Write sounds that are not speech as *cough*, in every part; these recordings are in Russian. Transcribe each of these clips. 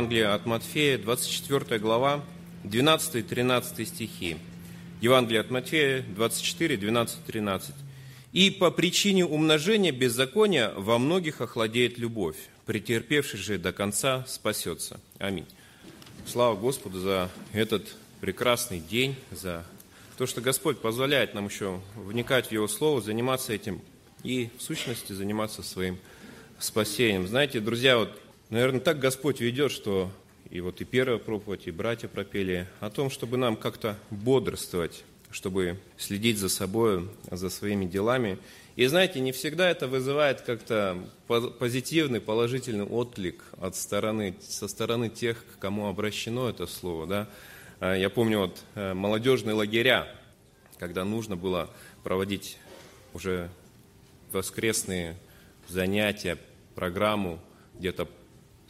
Евангелие от Матфея, 24 глава, 12-13 стихи. Евангелие от Матфея, 24, 12, 13. «И по причине умножения беззакония во многих охладеет любовь, претерпевший же до конца спасется». Аминь. Слава Господу за этот прекрасный день, за то, что Господь позволяет нам еще вникать в Его Слово, заниматься этим и, в сущности, заниматься своим спасением. Знаете, друзья, вот Наверное, так Господь ведет, что и вот и первая проповедь, и братья пропели о том, чтобы нам как-то бодрствовать, чтобы следить за собой, за своими делами. И знаете, не всегда это вызывает как-то позитивный, положительный отклик от стороны, со стороны тех, к кому обращено это слово. Да? А, я помню вот э, молодежные лагеря, когда нужно было проводить уже воскресные занятия, программу где-то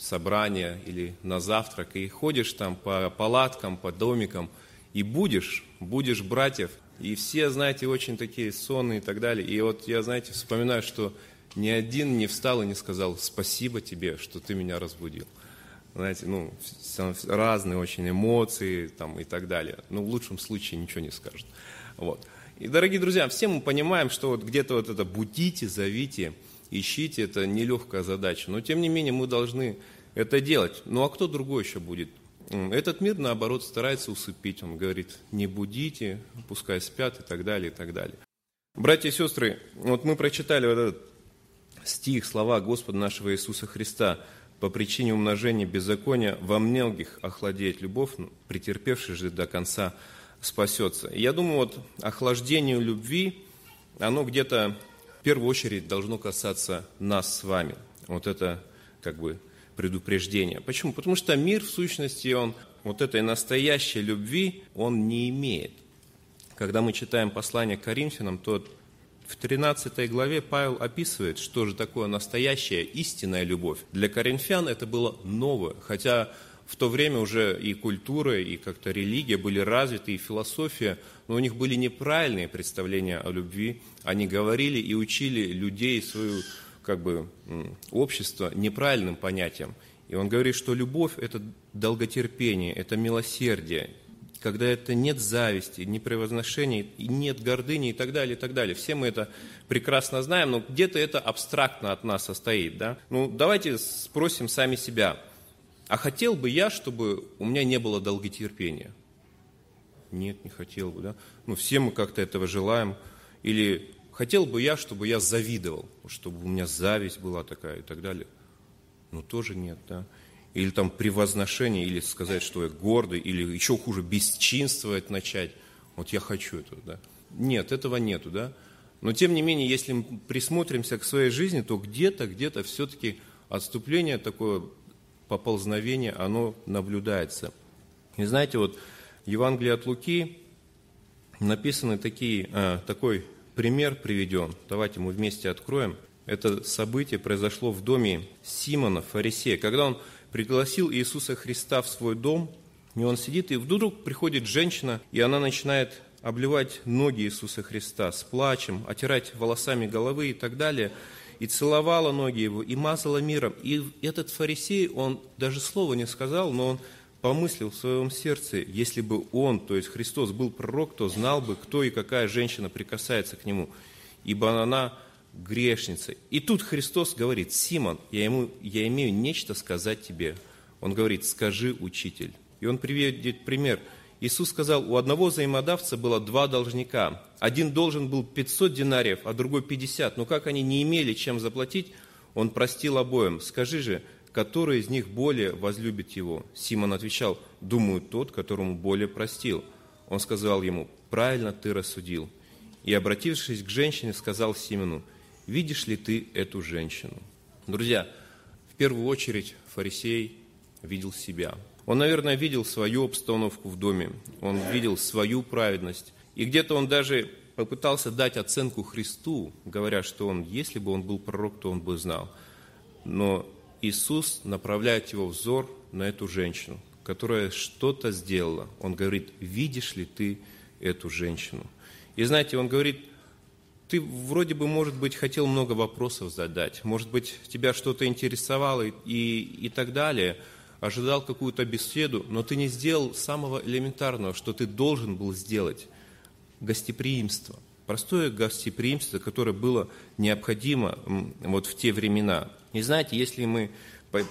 собрание или на завтрак, и ходишь там по палаткам, по домикам, и будешь, будешь братьев, и все, знаете, очень такие сонные и так далее. И вот я, знаете, вспоминаю, что ни один не встал и не сказал «спасибо тебе, что ты меня разбудил». Знаете, ну, разные очень эмоции там, и так далее. Ну, в лучшем случае ничего не скажут. Вот. И, дорогие друзья, все мы понимаем, что вот где-то вот это «будите», «зовите», ищите, это нелегкая задача. Но тем не менее мы должны это делать. Ну а кто другой еще будет? Этот мир, наоборот, старается усыпить. Он говорит, не будите, пускай спят и так далее, и так далее. Братья и сестры, вот мы прочитали вот этот стих, слова Господа нашего Иисуса Христа. По причине умножения беззакония во многих охладеет любовь, претерпевший же до конца спасется. Я думаю, вот охлаждению любви, оно где-то в первую очередь должно касаться нас с вами. Вот это как бы предупреждение. Почему? Потому что мир, в сущности, он вот этой настоящей любви, он не имеет. Когда мы читаем послание к Коринфянам, то в 13 главе Павел описывает, что же такое настоящая истинная любовь. Для коринфян это было новое, хотя в то время уже и культура, и как-то религия были развиты, и философия, но у них были неправильные представления о любви. Они говорили и учили людей, свое как бы, общество неправильным понятием. И он говорит, что любовь – это долготерпение, это милосердие, когда это нет зависти, не превозношения, нет гордыни и так далее, и так далее. Все мы это прекрасно знаем, но где-то это абстрактно от нас состоит. Да? Ну, давайте спросим сами себя – а хотел бы я, чтобы у меня не было долготерпения? Нет, не хотел бы, да? Ну, все мы как-то этого желаем. Или хотел бы я, чтобы я завидовал, чтобы у меня зависть была такая и так далее? Ну, тоже нет, да? Или там превозношение, или сказать, что я гордый, или еще хуже, бесчинствовать начать. Вот я хочу это, да? Нет, этого нету, да? Но тем не менее, если мы присмотримся к своей жизни, то где-то, где-то все-таки отступление такое поползновение, оно наблюдается. И знаете, вот в Евангелии от Луки написаны такие, а, такой пример приведен. Давайте мы вместе откроем. Это событие произошло в доме Симона, фарисея. Когда он пригласил Иисуса Христа в свой дом, и он сидит, и вдруг приходит женщина, и она начинает обливать ноги Иисуса Христа с плачем, отирать волосами головы и так далее – и целовала ноги его, и мазала миром. И этот фарисей, он даже слова не сказал, но он помыслил в своем сердце, если бы он, то есть Христос, был пророк, то знал бы, кто и какая женщина прикасается к нему, ибо она грешница. И тут Христос говорит, Симон, я, ему, я имею нечто сказать тебе. Он говорит, скажи, учитель. И он приведет пример – Иисус сказал, у одного взаимодавца было два должника. Один должен был 500 динариев, а другой 50. Но как они не имели чем заплатить, он простил обоим. Скажи же, который из них более возлюбит его? Симон отвечал, думаю, тот, которому более простил. Он сказал ему, правильно ты рассудил. И, обратившись к женщине, сказал Симону, видишь ли ты эту женщину? Друзья, в первую очередь фарисей видел себя – он, наверное, видел свою обстановку в доме, он видел свою праведность. И где-то он даже попытался дать оценку Христу, говоря, что он, если бы он был пророк, то он бы знал. Но Иисус направляет его взор на эту женщину, которая что-то сделала. Он говорит, видишь ли ты эту женщину? И знаете, он говорит, ты вроде бы, может быть, хотел много вопросов задать, может быть, тебя что-то интересовало и, и, так далее – ожидал какую-то беседу, но ты не сделал самого элементарного, что ты должен был сделать – гостеприимство. Простое гостеприимство, которое было необходимо вот в те времена. И знаете, если мы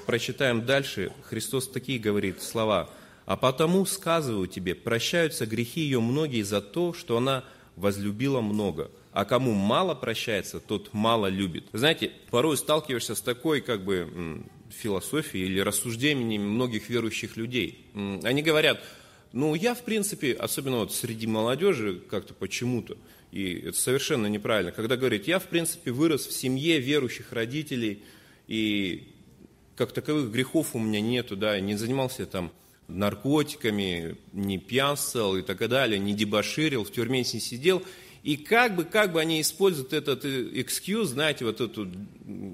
прочитаем дальше, Христос такие говорит слова. «А потому сказываю тебе, прощаются грехи ее многие за то, что она возлюбила много, а кому мало прощается, тот мало любит». Знаете, порой сталкиваешься с такой как бы философией или рассуждениями многих верующих людей. Они говорят, ну, я, в принципе, особенно вот среди молодежи как-то почему-то, и это совершенно неправильно, когда говорят, я, в принципе, вырос в семье верующих родителей, и как таковых грехов у меня нету, да, не занимался там наркотиками, не пьянствовал и так далее, не дебоширил, в тюрьме не сидел. И как бы, как бы они используют этот excuse, знаете, вот эту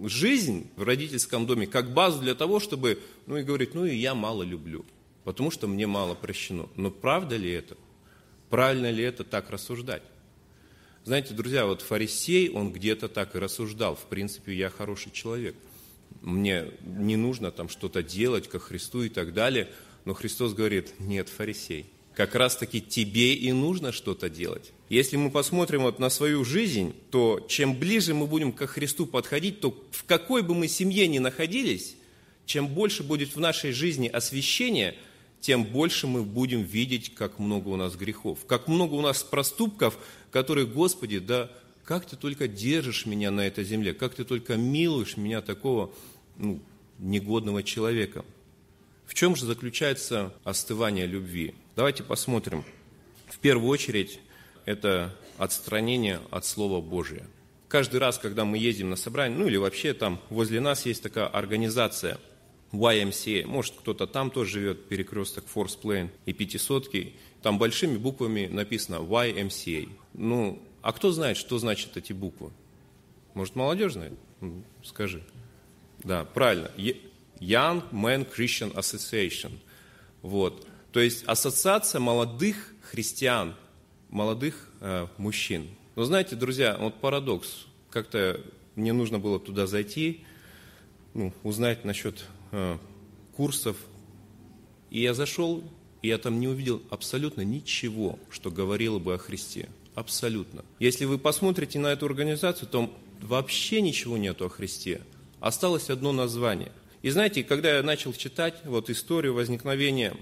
жизнь в родительском доме, как базу для того, чтобы, ну и говорить, ну и я мало люблю, потому что мне мало прощено. Но правда ли это? Правильно ли это так рассуждать? Знаете, друзья, вот фарисей, он где-то так и рассуждал. В принципе, я хороший человек – мне не нужно там что-то делать ко Христу и так далее. Но Христос говорит, нет, фарисей, как раз-таки тебе и нужно что-то делать. Если мы посмотрим вот на свою жизнь, то чем ближе мы будем ко Христу подходить, то в какой бы мы семье ни находились, чем больше будет в нашей жизни освящения, тем больше мы будем видеть, как много у нас грехов, как много у нас проступков, которые, Господи, да как ты только держишь меня на этой земле, как ты только милуешь меня такого ну, негодного человека. В чем же заключается остывание любви? Давайте посмотрим. В первую очередь, это отстранение от Слова Божия. Каждый раз, когда мы ездим на собрание, ну или вообще там возле нас есть такая организация YMCA, может кто-то там тоже живет, перекресток Force Plane и пятисотки, там большими буквами написано YMCA. Ну, а кто знает, что значат эти буквы? Может, молодежь знает? Скажи. Да, правильно. Young Men Christian Association. Вот. То есть ассоциация молодых христиан, молодых э, мужчин. Но знаете, друзья, вот парадокс. Как-то мне нужно было туда зайти, ну, узнать насчет э, курсов. И я зашел, и я там не увидел абсолютно ничего, что говорило бы о Христе. Абсолютно. Если вы посмотрите на эту организацию, то вообще ничего нету о Христе. Осталось одно название. И знаете, когда я начал читать вот историю возникновения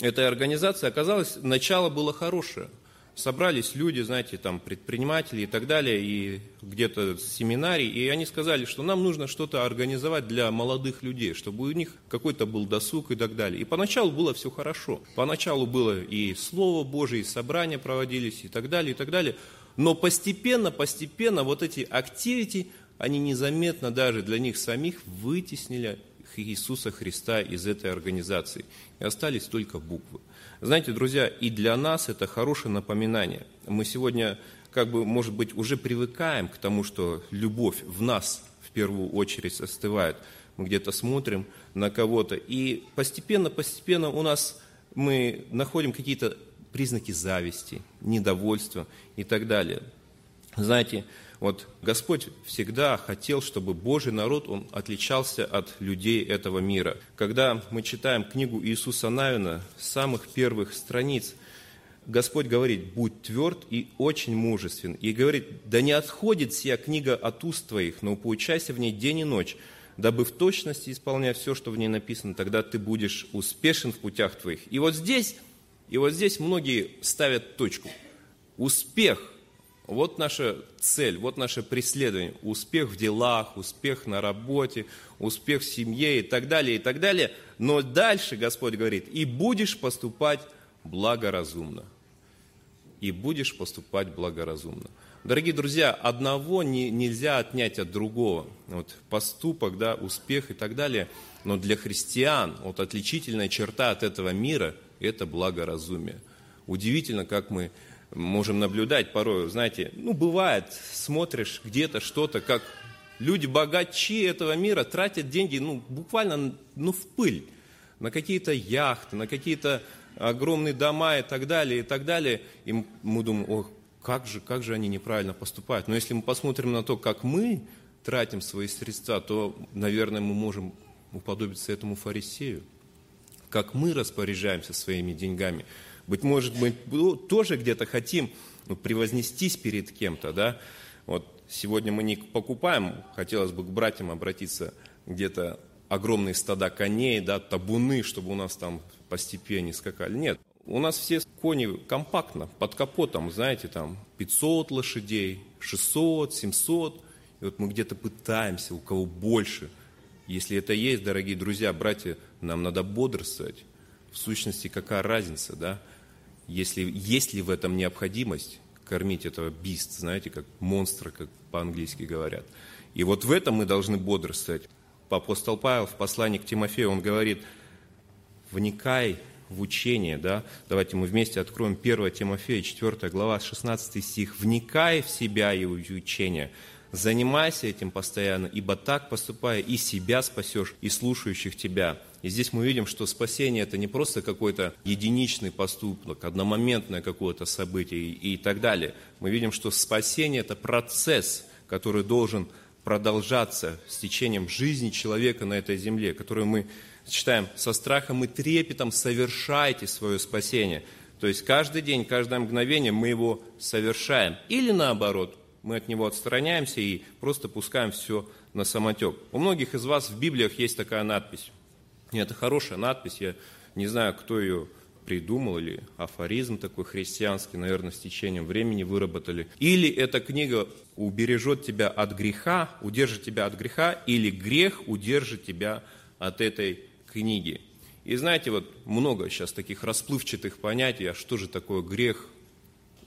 этой организации, оказалось, начало было хорошее – собрались люди, знаете, там предприниматели и так далее, и где-то семинарий, и они сказали, что нам нужно что-то организовать для молодых людей, чтобы у них какой-то был досуг и так далее. И поначалу было все хорошо. Поначалу было и Слово Божие, и собрания проводились, и так далее, и так далее. Но постепенно, постепенно вот эти активити, они незаметно даже для них самих вытеснили Иисуса Христа из этой организации. И остались только буквы. Знаете, друзья, и для нас это хорошее напоминание. Мы сегодня, как бы, может быть, уже привыкаем к тому, что любовь в нас в первую очередь остывает. Мы где-то смотрим на кого-то, и постепенно-постепенно у нас мы находим какие-то признаки зависти, недовольства и так далее. Знаете, вот Господь всегда хотел, чтобы Божий народ, он отличался от людей этого мира. Когда мы читаем книгу Иисуса Навина с самых первых страниц, Господь говорит, будь тверд и очень мужествен. И говорит, да не отходит сия книга от уст твоих, но поучайся в ней день и ночь, дабы в точности исполнять все, что в ней написано, тогда ты будешь успешен в путях твоих. И вот здесь, и вот здесь многие ставят точку. Успех – вот наша цель, вот наше преследование. Успех в делах, успех на работе, успех в семье и так далее, и так далее. Но дальше Господь говорит, и будешь поступать благоразумно. И будешь поступать благоразумно. Дорогие друзья, одного не, нельзя отнять от другого. Вот поступок, да, успех и так далее. Но для христиан вот отличительная черта от этого мира – это благоразумие. Удивительно, как мы можем наблюдать порой, знаете, ну, бывает, смотришь где-то что-то, как люди богачи этого мира тратят деньги, ну, буквально, ну, в пыль, на какие-то яхты, на какие-то огромные дома и так далее, и так далее. И мы думаем, ох, как же, как же они неправильно поступают. Но если мы посмотрим на то, как мы тратим свои средства, то, наверное, мы можем уподобиться этому фарисею. как мы распоряжаемся своими деньгами. Быть может, мы тоже где-то хотим ну, превознестись перед кем-то, да? Вот сегодня мы не покупаем, хотелось бы к братьям обратиться, где-то огромные стада коней, да, табуны, чтобы у нас там по степи они скакали. Нет, у нас все кони компактно, под капотом, знаете, там 500 лошадей, 600, 700. И вот мы где-то пытаемся, у кого больше. Если это есть, дорогие друзья, братья, нам надо бодрствовать. В сущности, какая разница, да? Если есть ли в этом необходимость кормить этого бист, знаете, как монстра, как по-английски говорят. И вот в этом мы должны бодрствовать. Апостол Павел в послании к Тимофею, он говорит, вникай в учение, да, давайте мы вместе откроем 1 Тимофея, 4 глава, 16 стих, «Вникай в себя и в учение, занимайся этим постоянно, ибо так поступая и себя спасешь, и слушающих тебя». И здесь мы видим, что спасение – это не просто какой-то единичный поступок, одномоментное какое-то событие и, так далее. Мы видим, что спасение – это процесс, который должен продолжаться с течением жизни человека на этой земле, который мы читаем, со страхом и трепетом совершайте свое спасение. То есть каждый день, каждое мгновение мы его совершаем. Или наоборот, мы от него отстраняемся и просто пускаем все на самотек. У многих из вас в Библиях есть такая надпись. И это хорошая надпись, я не знаю, кто ее придумал, или афоризм такой христианский, наверное, с течением времени выработали. Или эта книга убережет тебя от греха, удержит тебя от греха, или грех удержит тебя от этой книги. И знаете, вот много сейчас таких расплывчатых понятий, а что же такое грех,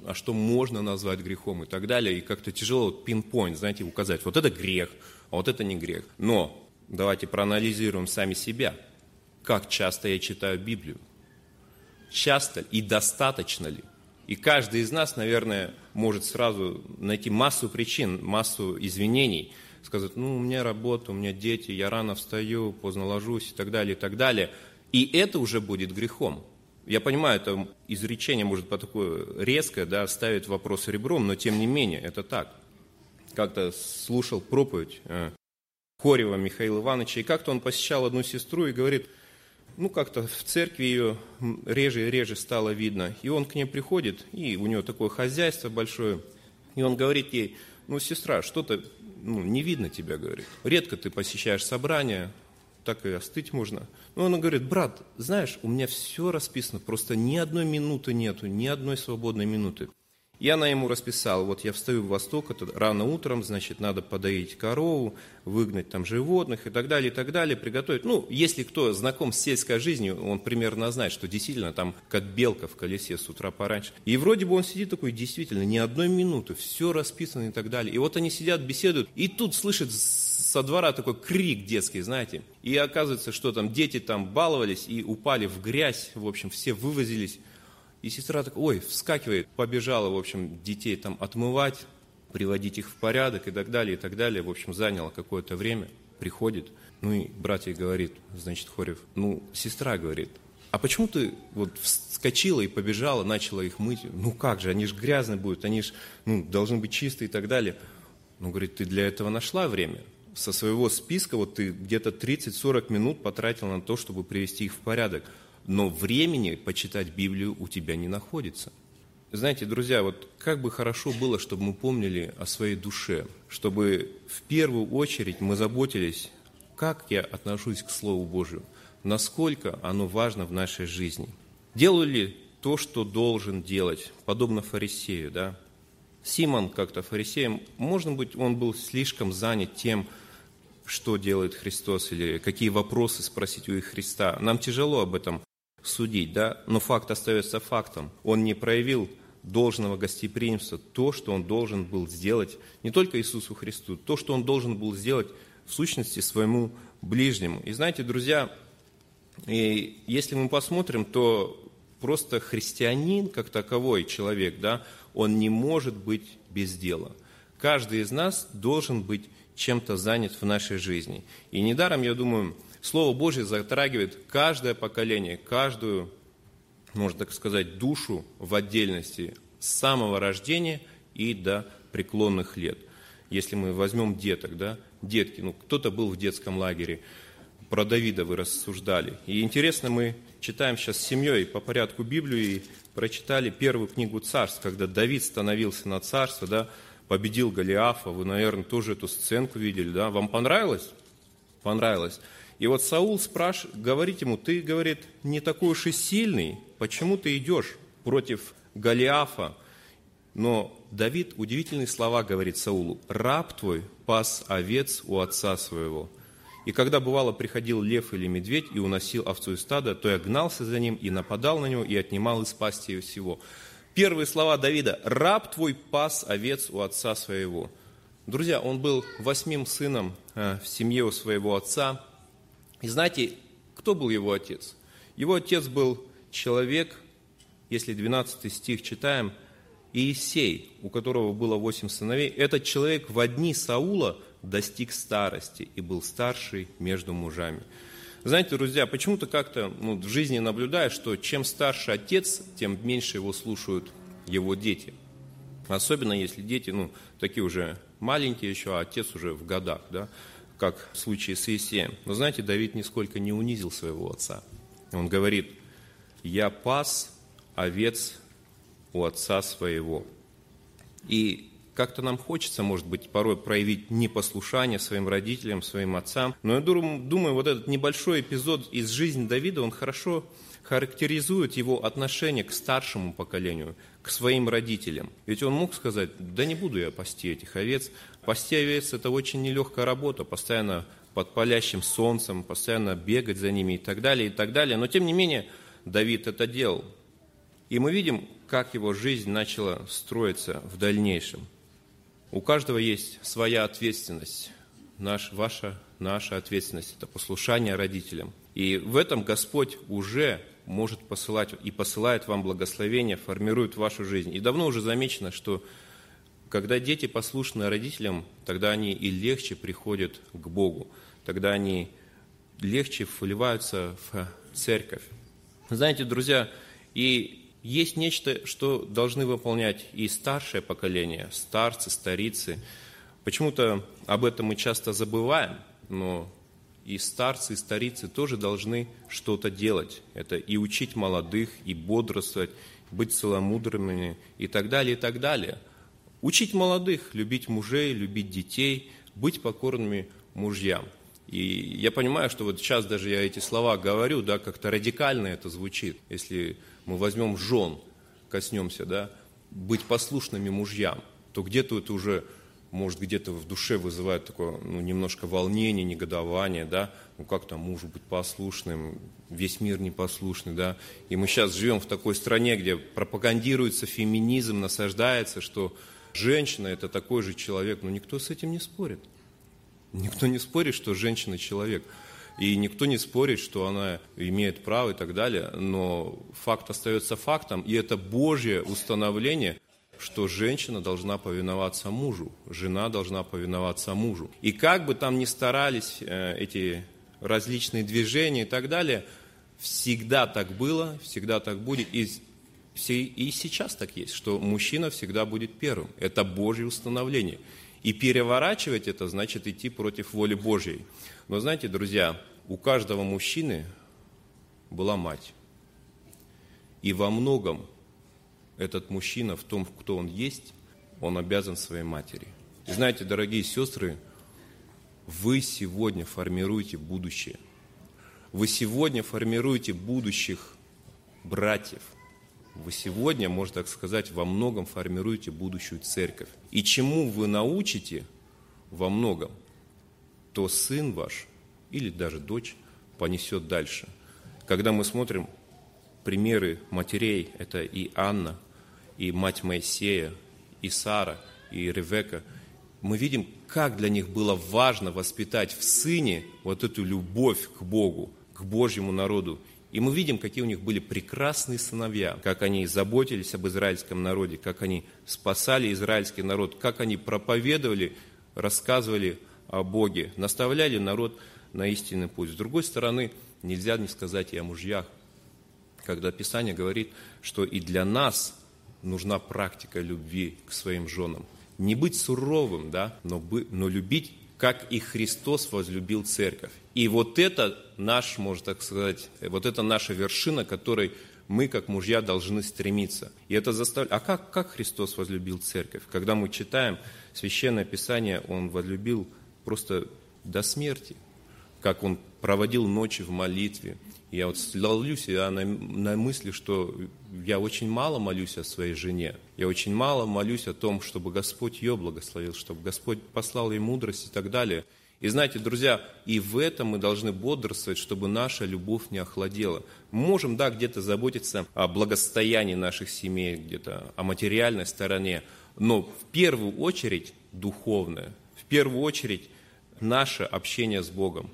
а что можно назвать грехом и так далее. И как-то тяжело вот пинпоинт, знаете, указать, вот это грех, а вот это не грех. Но давайте проанализируем сами себя. Как часто я читаю Библию? Часто и достаточно ли? И каждый из нас, наверное, может сразу найти массу причин, массу извинений – сказать, ну, у меня работа, у меня дети, я рано встаю, поздно ложусь и так далее, и так далее. И это уже будет грехом. Я понимаю, это изречение может по такое резкое, да, ставить вопрос ребром, но тем не менее, это так. Как-то слушал проповедь э, Хорева Михаила Ивановича, и как-то он посещал одну сестру и говорит, ну, как-то в церкви ее реже и реже стало видно. И он к ней приходит, и у него такое хозяйство большое, и он говорит ей, ну, сестра, что-то ну, не видно тебя, говорит. Редко ты посещаешь собрания, так и остыть можно. Но он говорит, брат, знаешь, у меня все расписано, просто ни одной минуты нету, ни одной свободной минуты. И она ему расписала, вот я встаю в восток, это рано утром, значит, надо подоить корову, выгнать там животных и так далее, и так далее, приготовить. Ну, если кто знаком с сельской жизнью, он примерно знает, что действительно там как белка в колесе с утра пораньше. И вроде бы он сидит такой, действительно, ни одной минуты, все расписано и так далее. И вот они сидят, беседуют, и тут слышит со двора такой крик детский, знаете. И оказывается, что там дети там баловались и упали в грязь, в общем, все вывозились. И сестра так, ой, вскакивает, побежала, в общем, детей там отмывать, приводить их в порядок и так далее, и так далее. В общем, заняло какое-то время, приходит. Ну и братья говорит, значит, Хорев, ну, сестра говорит, а почему ты вот вскочила и побежала, начала их мыть? Ну как же, они же грязные будут, они же ну, должны быть чистые и так далее. Ну, говорит, ты для этого нашла время? Со своего списка вот ты где-то 30-40 минут потратил на то, чтобы привести их в порядок но времени почитать Библию у тебя не находится. Знаете, друзья, вот как бы хорошо было, чтобы мы помнили о своей душе, чтобы в первую очередь мы заботились, как я отношусь к Слову Божию, насколько оно важно в нашей жизни. Делаю ли то, что должен делать, подобно фарисею, да? Симон как-то фарисеем, может быть, он был слишком занят тем, что делает Христос или какие вопросы спросить у Христа. Нам тяжело об этом судить, да, но факт остается фактом. Он не проявил должного гостеприимства, то, что он должен был сделать не только Иисусу Христу, то, что он должен был сделать в сущности своему ближнему. И знаете, друзья, и если мы посмотрим, то просто христианин как таковой человек, да, он не может быть без дела. Каждый из нас должен быть чем-то занят в нашей жизни. И недаром, я думаю, Слово Божье затрагивает каждое поколение, каждую, можно так сказать, душу в отдельности с самого рождения и до преклонных лет. Если мы возьмем деток, да, детки, ну, кто-то был в детском лагере, про Давида вы рассуждали. И интересно, мы читаем сейчас с семьей по порядку Библию и прочитали первую книгу царств, когда Давид становился на царство, да, победил Голиафа. Вы, наверное, тоже эту сценку видели, да? Вам понравилось? Понравилось. И вот Саул спрашивает, говорит ему, ты, говорит, не такой уж и сильный, почему ты идешь против Голиафа? Но Давид удивительные слова говорит Саулу, раб твой пас овец у отца своего – и когда бывало приходил лев или медведь и уносил овцу из стада, то я гнался за ним и нападал на него и отнимал из пасти ее всего. Первые слова Давида «Раб твой пас овец у отца своего». Друзья, он был восьмим сыном э, в семье у своего отца. И знаете, кто был его отец? Его отец был человек, если 12 стих читаем, Иисей, у которого было восемь сыновей. Этот человек в одни Саула – достиг старости и был старший между мужами. Знаете, друзья, почему-то как-то ну, в жизни наблюдаю, что чем старше отец, тем меньше его слушают его дети. Особенно если дети, ну, такие уже маленькие еще, а отец уже в годах, да, как в случае с Иисеем. Но знаете, Давид нисколько не унизил своего отца. Он говорит, я пас овец у отца своего. И как-то нам хочется, может быть, порой проявить непослушание своим родителям, своим отцам. Но я думаю, вот этот небольшой эпизод из жизни Давида, он хорошо характеризует его отношение к старшему поколению, к своим родителям. Ведь он мог сказать, да не буду я пасти этих овец. Пасти овец – это очень нелегкая работа, постоянно под палящим солнцем, постоянно бегать за ними и так далее, и так далее. Но тем не менее, Давид это делал. И мы видим, как его жизнь начала строиться в дальнейшем. У каждого есть своя ответственность. Наш, ваша, наша ответственность – это послушание родителям. И в этом Господь уже может посылать и посылает вам благословение, формирует вашу жизнь. И давно уже замечено, что когда дети послушны родителям, тогда они и легче приходят к Богу, тогда они легче вливаются в церковь. Знаете, друзья, и есть нечто, что должны выполнять и старшее поколение, старцы, старицы. Почему-то об этом мы часто забываем, но и старцы, и старицы тоже должны что-то делать. Это и учить молодых, и бодрствовать, быть целомудренными и так далее, и так далее. Учить молодых, любить мужей, любить детей, быть покорными мужьям. И я понимаю, что вот сейчас даже я эти слова говорю, да, как-то радикально это звучит. Если мы возьмем жен, коснемся, да, быть послушными мужьям, то где-то это уже, может, где-то в душе вызывает такое, ну, немножко волнение, негодование, да, ну, как там мужу быть послушным, весь мир непослушный, да, и мы сейчас живем в такой стране, где пропагандируется феминизм, насаждается, что женщина – это такой же человек, но никто с этим не спорит. Никто не спорит, что женщина – человек. И никто не спорит, что она имеет право и так далее, но факт остается фактом, и это Божье установление, что женщина должна повиноваться мужу, жена должна повиноваться мужу. И как бы там ни старались э, эти различные движения и так далее, всегда так было, всегда так будет, и, и сейчас так есть, что мужчина всегда будет первым. Это Божье установление. И переворачивать это значит идти против воли Божьей. Но знаете, друзья, у каждого мужчины была мать. И во многом этот мужчина в том, кто он есть, он обязан своей матери. И знаете, дорогие сестры, вы сегодня формируете будущее. Вы сегодня формируете будущих братьев. Вы сегодня, можно так сказать, во многом формируете будущую церковь. И чему вы научите во многом, то сын ваш или даже дочь понесет дальше. Когда мы смотрим примеры матерей, это и Анна, и мать Моисея, и Сара, и Ревека, мы видим, как для них было важно воспитать в сыне вот эту любовь к Богу, к Божьему народу. И мы видим, какие у них были прекрасные сыновья, как они заботились об израильском народе, как они спасали израильский народ, как они проповедовали, рассказывали о Боге, наставляли народ на истинный путь. С другой стороны, нельзя не сказать и о мужьях, когда Писание говорит, что и для нас нужна практика любви к своим женам. Не быть суровым, да, но, бы, но любить как и Христос возлюбил церковь. И вот это наш, можно так сказать, вот это наша вершина, которой мы, как мужья, должны стремиться. И это заставляет... А как, как Христос возлюбил церковь? Когда мы читаем Священное Писание, Он возлюбил просто до смерти, как Он проводил ночи в молитве. Я вот ловлю себя на, на мысли, что я очень мало молюсь о своей жене. Я очень мало молюсь о том, чтобы Господь ее благословил, чтобы Господь послал ей мудрость и так далее. И знаете, друзья, и в этом мы должны бодрствовать, чтобы наша любовь не охладела. Мы можем, да, где-то заботиться о благосостоянии наших семей, где-то о материальной стороне, но в первую очередь духовное, в первую очередь наше общение с Богом,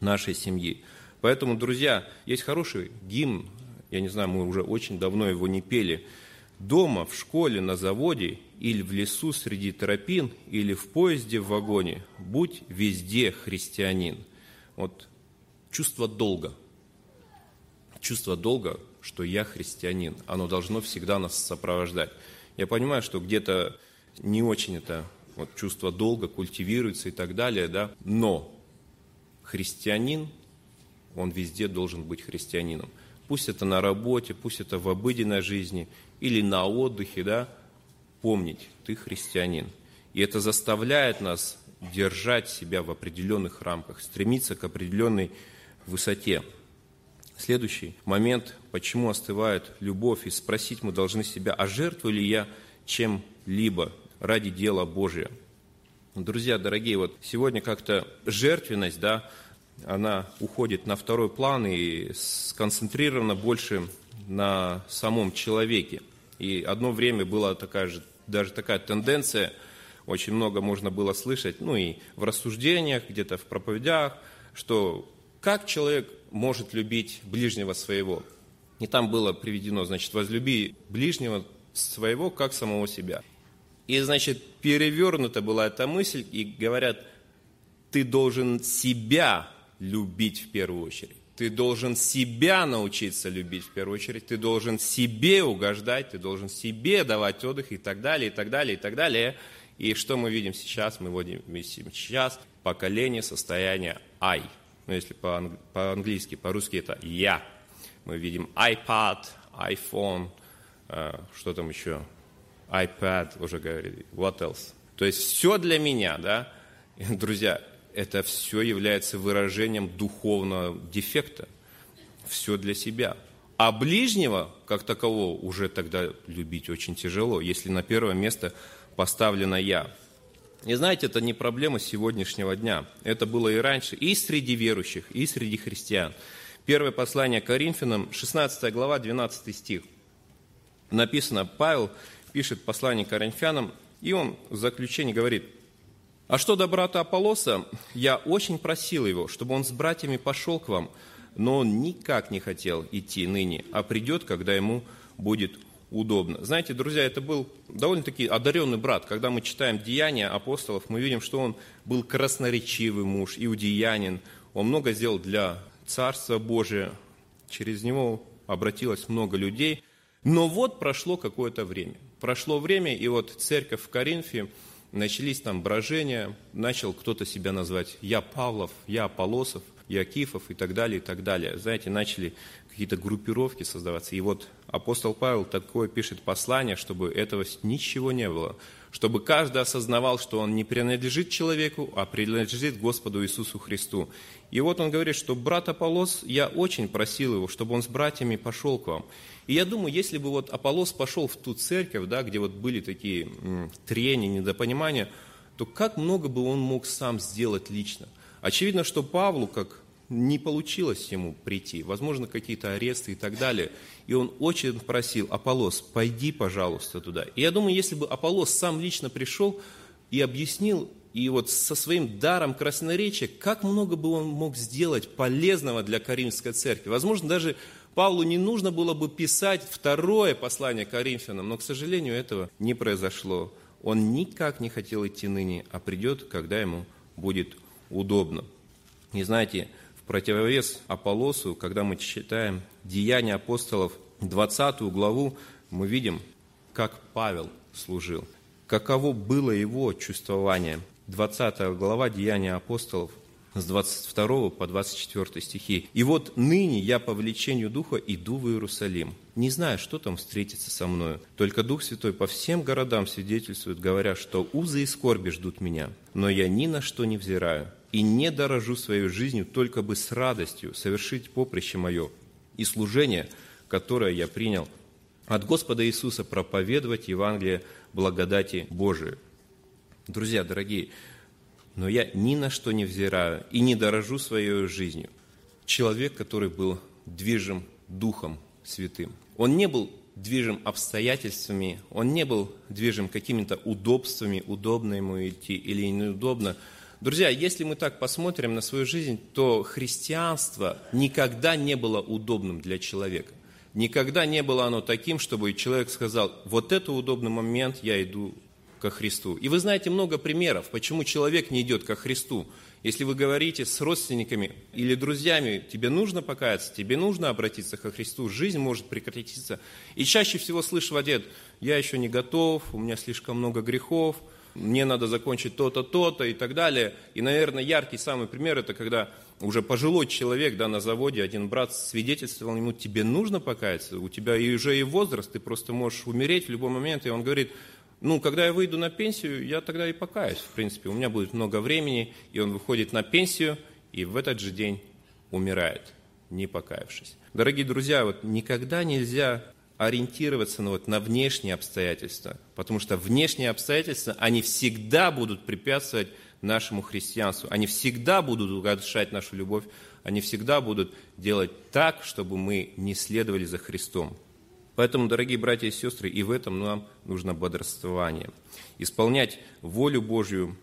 нашей семьи. Поэтому, друзья, есть хороший гимн, я не знаю, мы уже очень давно его не пели, дома, в школе, на заводе или в лесу среди тропин, или в поезде в вагоне, будь везде христианин. Вот чувство долга, чувство долга, что я христианин, оно должно всегда нас сопровождать. Я понимаю, что где-то не очень это вот, чувство долга культивируется и так далее, да, но христианин, он везде должен быть христианином. Пусть это на работе, пусть это в обыденной жизни или на отдыхе, да, помнить, ты христианин. И это заставляет нас держать себя в определенных рамках, стремиться к определенной высоте. Следующий момент, почему остывает любовь, и спросить мы должны себя, а жертвую ли я чем-либо ради дела Божия? Друзья, дорогие, вот сегодня как-то жертвенность, да, она уходит на второй план и сконцентрирована больше на самом человеке. И одно время была такая же, даже такая тенденция, очень много можно было слышать, ну и в рассуждениях, где-то в проповедях, что как человек может любить ближнего своего? И там было приведено, значит, возлюби ближнего своего, как самого себя. И, значит, перевернута была эта мысль, и говорят, ты должен себя любить в первую очередь. Ты должен себя научиться любить в первую очередь, ты должен себе угождать, ты должен себе давать отдых и так далее, и так далее, и так далее. И что мы видим сейчас? Мы видим сейчас поколение состояния «ай», ну, если по-английски, по-русски это «я». Мы видим iPad, iPhone, э, что там еще, iPad, уже говорили, what else. То есть все для меня, да? *laughs* Друзья, это все является выражением духовного дефекта. Все для себя. А ближнего, как такового, уже тогда любить очень тяжело, если на первое место поставлено «я». И знаете, это не проблема сегодняшнего дня. Это было и раньше, и среди верующих, и среди христиан. Первое послание Коринфянам, 16 глава, 12 стих. Написано, Павел пишет послание Коринфянам, и он в заключении говорит, «А что до брата Аполлоса, я очень просил его, чтобы он с братьями пошел к вам, но он никак не хотел идти ныне, а придет, когда ему будет удобно. Знаете, друзья, это был довольно-таки одаренный брат. Когда мы читаем деяния апостолов, мы видим, что он был красноречивый муж, иудеянин. Он много сделал для Царства Божия. Через него обратилось много людей. Но вот прошло какое-то время. Прошло время, и вот церковь в Коринфе, начались там брожения, начал кто-то себя назвать «Я Павлов», «Я Аполосов», «Я Кифов» и так далее, и так далее. Знаете, начали какие-то группировки создаваться. И вот апостол Павел такое пишет послание, чтобы этого ничего не было. Чтобы каждый осознавал, что он не принадлежит человеку, а принадлежит Господу Иисусу Христу. И вот он говорит, что брат Аполос, я очень просил его, чтобы он с братьями пошел к вам. И я думаю, если бы вот Аполос пошел в ту церковь, да, где вот были такие трения, недопонимания, то как много бы он мог сам сделать лично. Очевидно, что Павлу, как не получилось ему прийти, возможно, какие-то аресты и так далее. И он очень просил, Аполос, пойди, пожалуйста, туда. И я думаю, если бы Аполос сам лично пришел и объяснил, и вот со своим даром красноречия, как много бы он мог сделать полезного для Каримской церкви. Возможно, даже Павлу не нужно было бы писать второе послание Коринфянам, но, к сожалению, этого не произошло. Он никак не хотел идти ныне, а придет, когда ему будет удобно. И знаете, в противовес Аполлосу, когда мы читаем Деяния апостолов, 20 главу, мы видим, как Павел служил, каково было его чувствование. 20 глава Деяния апостолов, с 22 по 24 стихи. «И вот ныне я по влечению Духа иду в Иерусалим, не знаю, что там встретится со мною. Только Дух Святой по всем городам свидетельствует, говоря, что узы и скорби ждут меня. Но я ни на что не взираю и не дорожу своей жизнью, только бы с радостью совершить поприще мое и служение, которое я принял от Господа Иисуса проповедовать Евангелие благодати Божией. Друзья, дорогие, но я ни на что не взираю и не дорожу своей жизнью. Человек, который был движим Духом Святым. Он не был движим обстоятельствами, он не был движим какими-то удобствами, удобно ему идти или неудобно. Друзья, если мы так посмотрим на свою жизнь, то христианство никогда не было удобным для человека. Никогда не было оно таким, чтобы человек сказал, вот это удобный момент, я иду ко Христу. И вы знаете много примеров, почему человек не идет ко Христу. Если вы говорите с родственниками или друзьями, тебе нужно покаяться, тебе нужно обратиться ко Христу, жизнь может прекратиться. И чаще всего слышу в ответ, я еще не готов, у меня слишком много грехов, мне надо закончить то-то, то-то и так далее. И, наверное, яркий самый пример, это когда уже пожилой человек да, на заводе, один брат свидетельствовал ему, тебе нужно покаяться, у тебя и уже и возраст, ты просто можешь умереть в любой момент. И он говорит, ну, когда я выйду на пенсию, я тогда и покаюсь, в принципе. У меня будет много времени, и он выходит на пенсию, и в этот же день умирает, не покаявшись. Дорогие друзья, вот никогда нельзя ориентироваться на, вот, на внешние обстоятельства, потому что внешние обстоятельства, они всегда будут препятствовать нашему христианству, они всегда будут угошать нашу любовь, они всегда будут делать так, чтобы мы не следовали за Христом. Поэтому, дорогие братья и сестры, и в этом нам нужно бодрствование. Исполнять волю Божью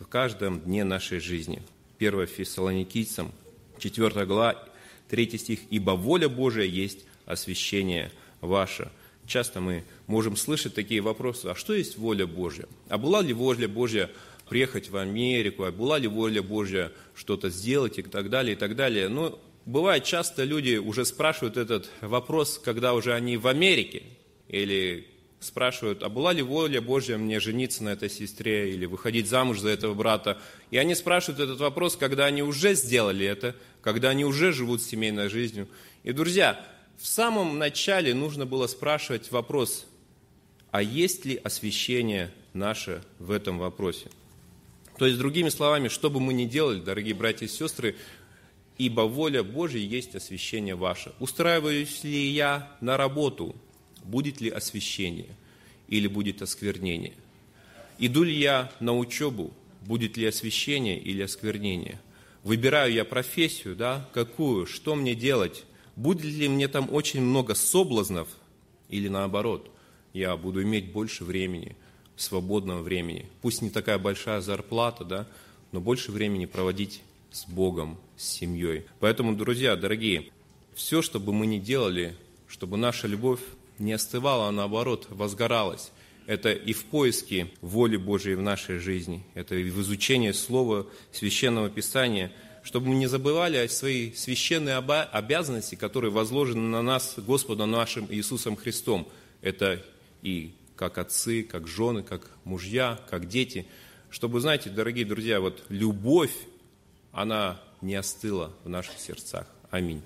в каждом дне нашей жизни. 1 Фессалоникийцам, 4 глава, 3 стих. «Ибо воля Божия есть освящение ваше». Часто мы можем слышать такие вопросы, а что есть воля Божья? А была ли воля Божья приехать в Америку, а была ли воля Божья что-то сделать и так далее, и так далее. Но бывает часто люди уже спрашивают этот вопрос, когда уже они в Америке, или спрашивают, а была ли воля Божья мне жениться на этой сестре или выходить замуж за этого брата. И они спрашивают этот вопрос, когда они уже сделали это, когда они уже живут семейной жизнью. И, друзья, в самом начале нужно было спрашивать вопрос, а есть ли освящение наше в этом вопросе? То есть, другими словами, что бы мы ни делали, дорогие братья и сестры, ибо воля Божья есть освящение ваше. Устраиваюсь ли я на работу, будет ли освящение или будет осквернение? Иду ли я на учебу, будет ли освящение или осквернение? Выбираю я профессию, да, какую, что мне делать? Будет ли мне там очень много соблазнов или наоборот, я буду иметь больше времени, свободного времени? Пусть не такая большая зарплата, да, но больше времени проводить с Богом, с семьей. Поэтому, друзья, дорогие, все, что бы мы ни делали, чтобы наша любовь не остывала, а наоборот возгоралась. Это и в поиске воли Божией в нашей жизни, это и в изучении Слова Священного Писания, чтобы мы не забывали о своей священной обязанности, которые возложены на нас Господом нашим Иисусом Христом. Это и как отцы, как жены, как мужья, как дети. Чтобы, знаете, дорогие друзья, вот любовь, она не остыла в наших сердцах. Аминь.